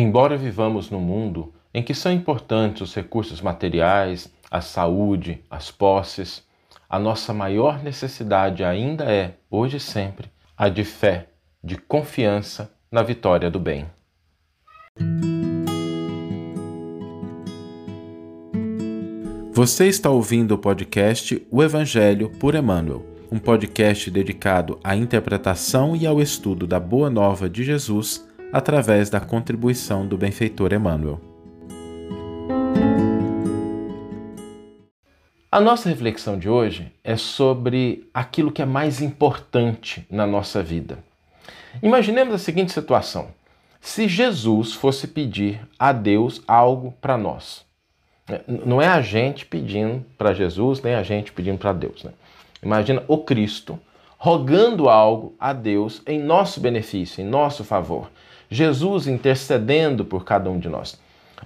Embora vivamos num mundo em que são importantes os recursos materiais, a saúde, as posses, a nossa maior necessidade ainda é, hoje e sempre, a de fé, de confiança na vitória do bem. Você está ouvindo o podcast O Evangelho por Emmanuel, um podcast dedicado à interpretação e ao estudo da Boa Nova de Jesus através da contribuição do benfeitor Emmanuel. A nossa reflexão de hoje é sobre aquilo que é mais importante na nossa vida. Imaginemos a seguinte situação: se Jesus fosse pedir a Deus algo para nós. Não é a gente pedindo para Jesus, nem a gente pedindo para Deus. Né? Imagina o Cristo rogando algo a Deus em nosso benefício, em nosso favor. Jesus intercedendo por cada um de nós.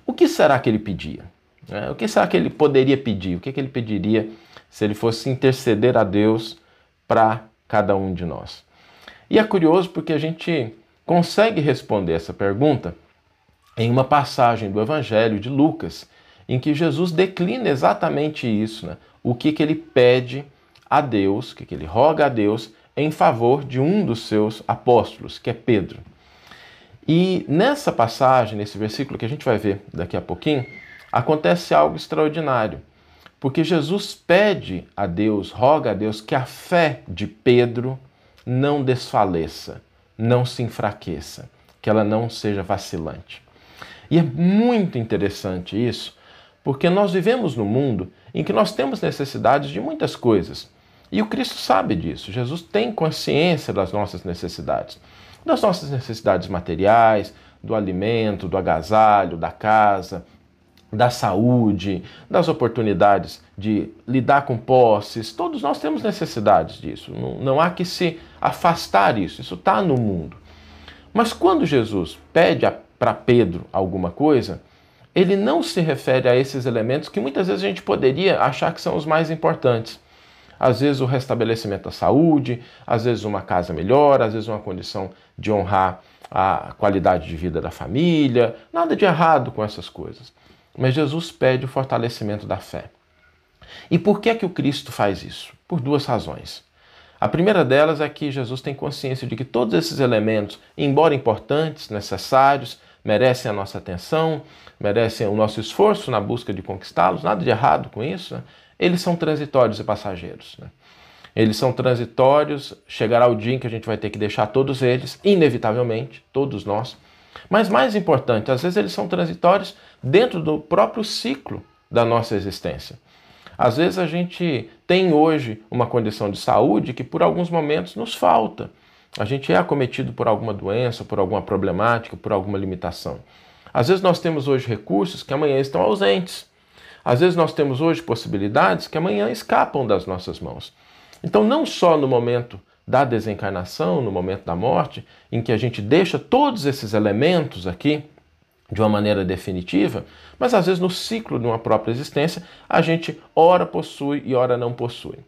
O que será que ele pedia? É, o que será que ele poderia pedir? O que, que ele pediria se ele fosse interceder a Deus para cada um de nós? E é curioso porque a gente consegue responder essa pergunta em uma passagem do Evangelho de Lucas, em que Jesus declina exatamente isso, né? o que, que ele pede a Deus, o que, que ele roga a Deus em favor de um dos seus apóstolos, que é Pedro. E nessa passagem, nesse versículo que a gente vai ver daqui a pouquinho, acontece algo extraordinário. Porque Jesus pede a Deus, roga a Deus que a fé de Pedro não desfaleça, não se enfraqueça, que ela não seja vacilante. E é muito interessante isso, porque nós vivemos num mundo em que nós temos necessidades de muitas coisas. E o Cristo sabe disso. Jesus tem consciência das nossas necessidades das nossas necessidades materiais, do alimento, do agasalho, da casa, da saúde, das oportunidades de lidar com posses. Todos nós temos necessidades disso. Não, não há que se afastar disso. Isso está no mundo. Mas quando Jesus pede para Pedro alguma coisa, ele não se refere a esses elementos que muitas vezes a gente poderia achar que são os mais importantes às vezes o restabelecimento da saúde, às vezes uma casa melhor, às vezes uma condição de honrar a qualidade de vida da família, nada de errado com essas coisas. Mas Jesus pede o fortalecimento da fé. E por que é que o Cristo faz isso? Por duas razões. A primeira delas é que Jesus tem consciência de que todos esses elementos, embora importantes, necessários, merecem a nossa atenção, merecem o nosso esforço na busca de conquistá-los, nada de errado com isso, né? Eles são transitórios e passageiros. Né? Eles são transitórios, chegará o dia em que a gente vai ter que deixar todos eles, inevitavelmente, todos nós. Mas mais importante, às vezes eles são transitórios dentro do próprio ciclo da nossa existência. Às vezes a gente tem hoje uma condição de saúde que por alguns momentos nos falta. A gente é acometido por alguma doença, por alguma problemática, por alguma limitação. Às vezes nós temos hoje recursos que amanhã estão ausentes. Às vezes nós temos hoje possibilidades que amanhã escapam das nossas mãos. Então, não só no momento da desencarnação, no momento da morte, em que a gente deixa todos esses elementos aqui de uma maneira definitiva, mas às vezes no ciclo de uma própria existência, a gente ora possui e ora não possui.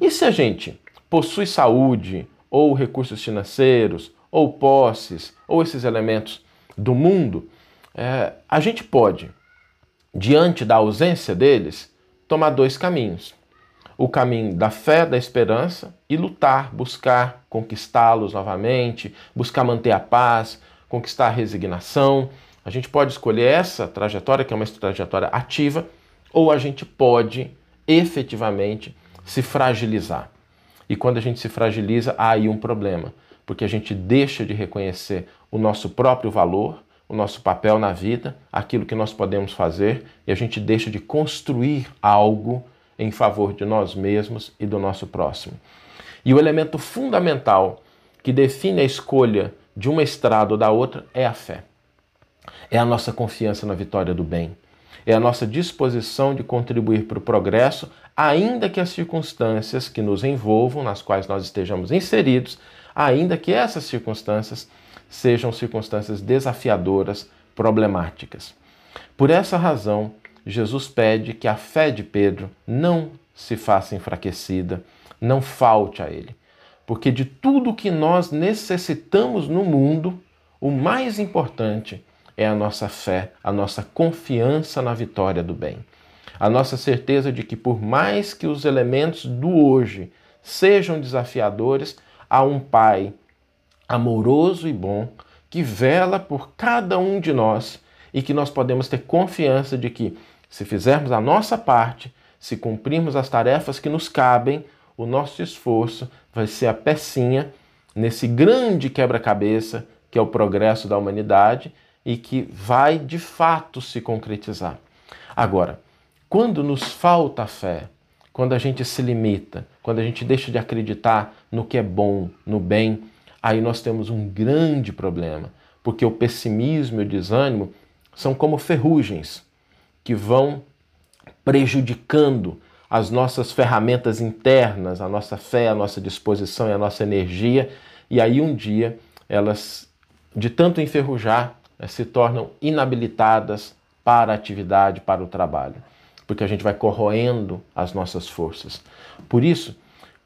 E se a gente possui saúde, ou recursos financeiros, ou posses, ou esses elementos do mundo, é, a gente pode diante da ausência deles, tomar dois caminhos. O caminho da fé, da esperança e lutar, buscar conquistá-los novamente, buscar manter a paz, conquistar a resignação. A gente pode escolher essa trajetória, que é uma trajetória ativa, ou a gente pode efetivamente se fragilizar. E quando a gente se fragiliza, há aí um problema, porque a gente deixa de reconhecer o nosso próprio valor, o nosso papel na vida, aquilo que nós podemos fazer, e a gente deixa de construir algo em favor de nós mesmos e do nosso próximo. E o elemento fundamental que define a escolha de uma estrada ou da outra é a fé. É a nossa confiança na vitória do bem. É a nossa disposição de contribuir para o progresso, ainda que as circunstâncias que nos envolvam, nas quais nós estejamos inseridos, ainda que essas circunstâncias sejam circunstâncias desafiadoras, problemáticas. Por essa razão, Jesus pede que a fé de Pedro não se faça enfraquecida, não falte a ele. Porque de tudo que nós necessitamos no mundo, o mais importante é a nossa fé, a nossa confiança na vitória do bem. A nossa certeza de que, por mais que os elementos do hoje sejam desafiadores, há um Pai amoroso e bom que vela por cada um de nós e que nós podemos ter confiança de que, se fizermos a nossa parte, se cumprirmos as tarefas que nos cabem, o nosso esforço vai ser a pecinha nesse grande quebra-cabeça que é o progresso da humanidade e que vai de fato se concretizar. Agora, quando nos falta fé, quando a gente se limita, quando a gente deixa de acreditar no que é bom, no bem, aí nós temos um grande problema, porque o pessimismo e o desânimo são como ferrugens que vão prejudicando as nossas ferramentas internas, a nossa fé, a nossa disposição e a nossa energia, e aí um dia elas, de tanto enferrujar, eh, se tornam inabilitadas para a atividade, para o trabalho, porque a gente vai corroendo as nossas forças. Por isso,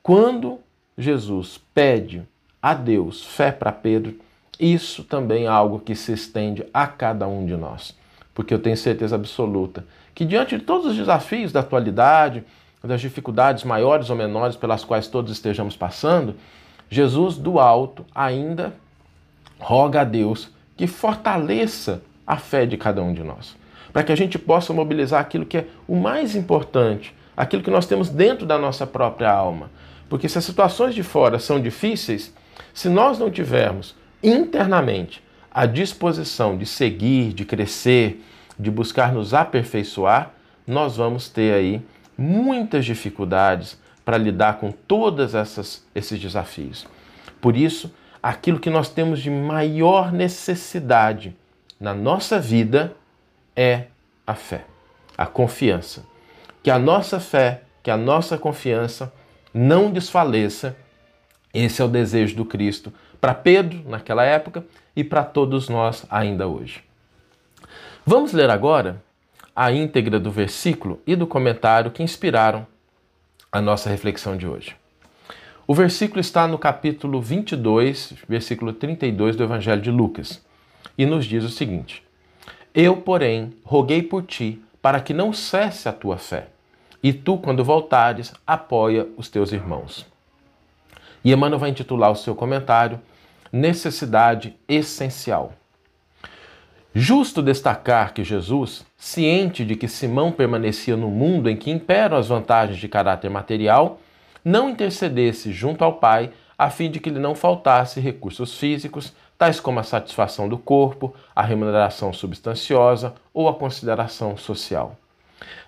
quando Jesus pede a Deus fé para Pedro, isso também é algo que se estende a cada um de nós, porque eu tenho certeza absoluta que diante de todos os desafios da atualidade, das dificuldades maiores ou menores pelas quais todos estejamos passando, Jesus do alto ainda roga a Deus que fortaleça a fé de cada um de nós, para que a gente possa mobilizar aquilo que é o mais importante, aquilo que nós temos dentro da nossa própria alma. Porque se as situações de fora são difíceis, se nós não tivermos internamente a disposição de seguir, de crescer, de buscar nos aperfeiçoar, nós vamos ter aí muitas dificuldades para lidar com todos esses desafios. Por isso, aquilo que nós temos de maior necessidade na nossa vida é a fé, a confiança. Que a nossa fé, que a nossa confiança não desfaleça. Esse é o desejo do Cristo para Pedro naquela época e para todos nós ainda hoje. Vamos ler agora a íntegra do versículo e do comentário que inspiraram a nossa reflexão de hoje. O versículo está no capítulo 22, versículo 32 do Evangelho de Lucas, e nos diz o seguinte: Eu, porém, roguei por ti para que não cesse a tua fé, e tu, quando voltares, apoia os teus irmãos. E Emmanuel vai intitular o seu comentário Necessidade Essencial. Justo destacar que Jesus, ciente de que Simão permanecia no mundo em que imperam as vantagens de caráter material, não intercedesse junto ao Pai a fim de que lhe não faltasse recursos físicos, tais como a satisfação do corpo, a remuneração substanciosa ou a consideração social.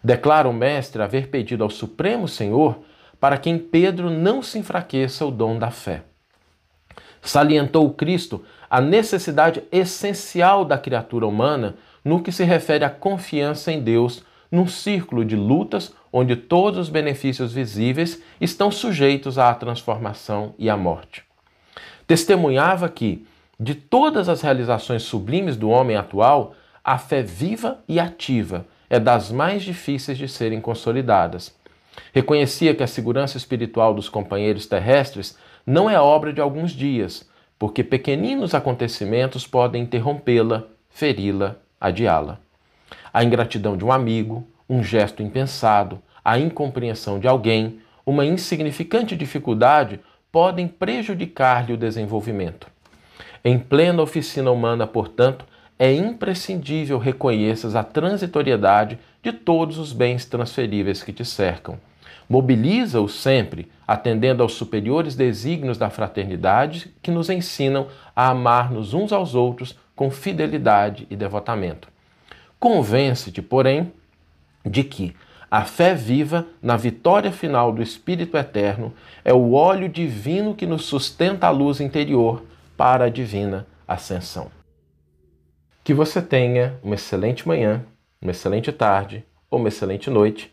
Declara o Mestre haver pedido ao Supremo Senhor para que em Pedro não se enfraqueça o dom da fé. Salientou o Cristo a necessidade essencial da criatura humana no que se refere à confiança em Deus num círculo de lutas onde todos os benefícios visíveis estão sujeitos à transformação e à morte. Testemunhava que, de todas as realizações sublimes do homem atual, a fé viva e ativa é das mais difíceis de serem consolidadas. Reconhecia que a segurança espiritual dos companheiros terrestres não é obra de alguns dias, porque pequeninos acontecimentos podem interrompê-la, feri-la, adiá-la. A ingratidão de um amigo, um gesto impensado, a incompreensão de alguém, uma insignificante dificuldade podem prejudicar-lhe o desenvolvimento. Em plena oficina humana, portanto, é imprescindível reconheças a transitoriedade de todos os bens transferíveis que te cercam Mobiliza-os sempre, atendendo aos superiores desígnios da fraternidade que nos ensinam a amar-nos uns aos outros com fidelidade e devotamento. Convence-te, porém, de que a fé viva na vitória final do Espírito Eterno é o óleo divino que nos sustenta a luz interior para a divina ascensão. Que você tenha uma excelente manhã, uma excelente tarde ou uma excelente noite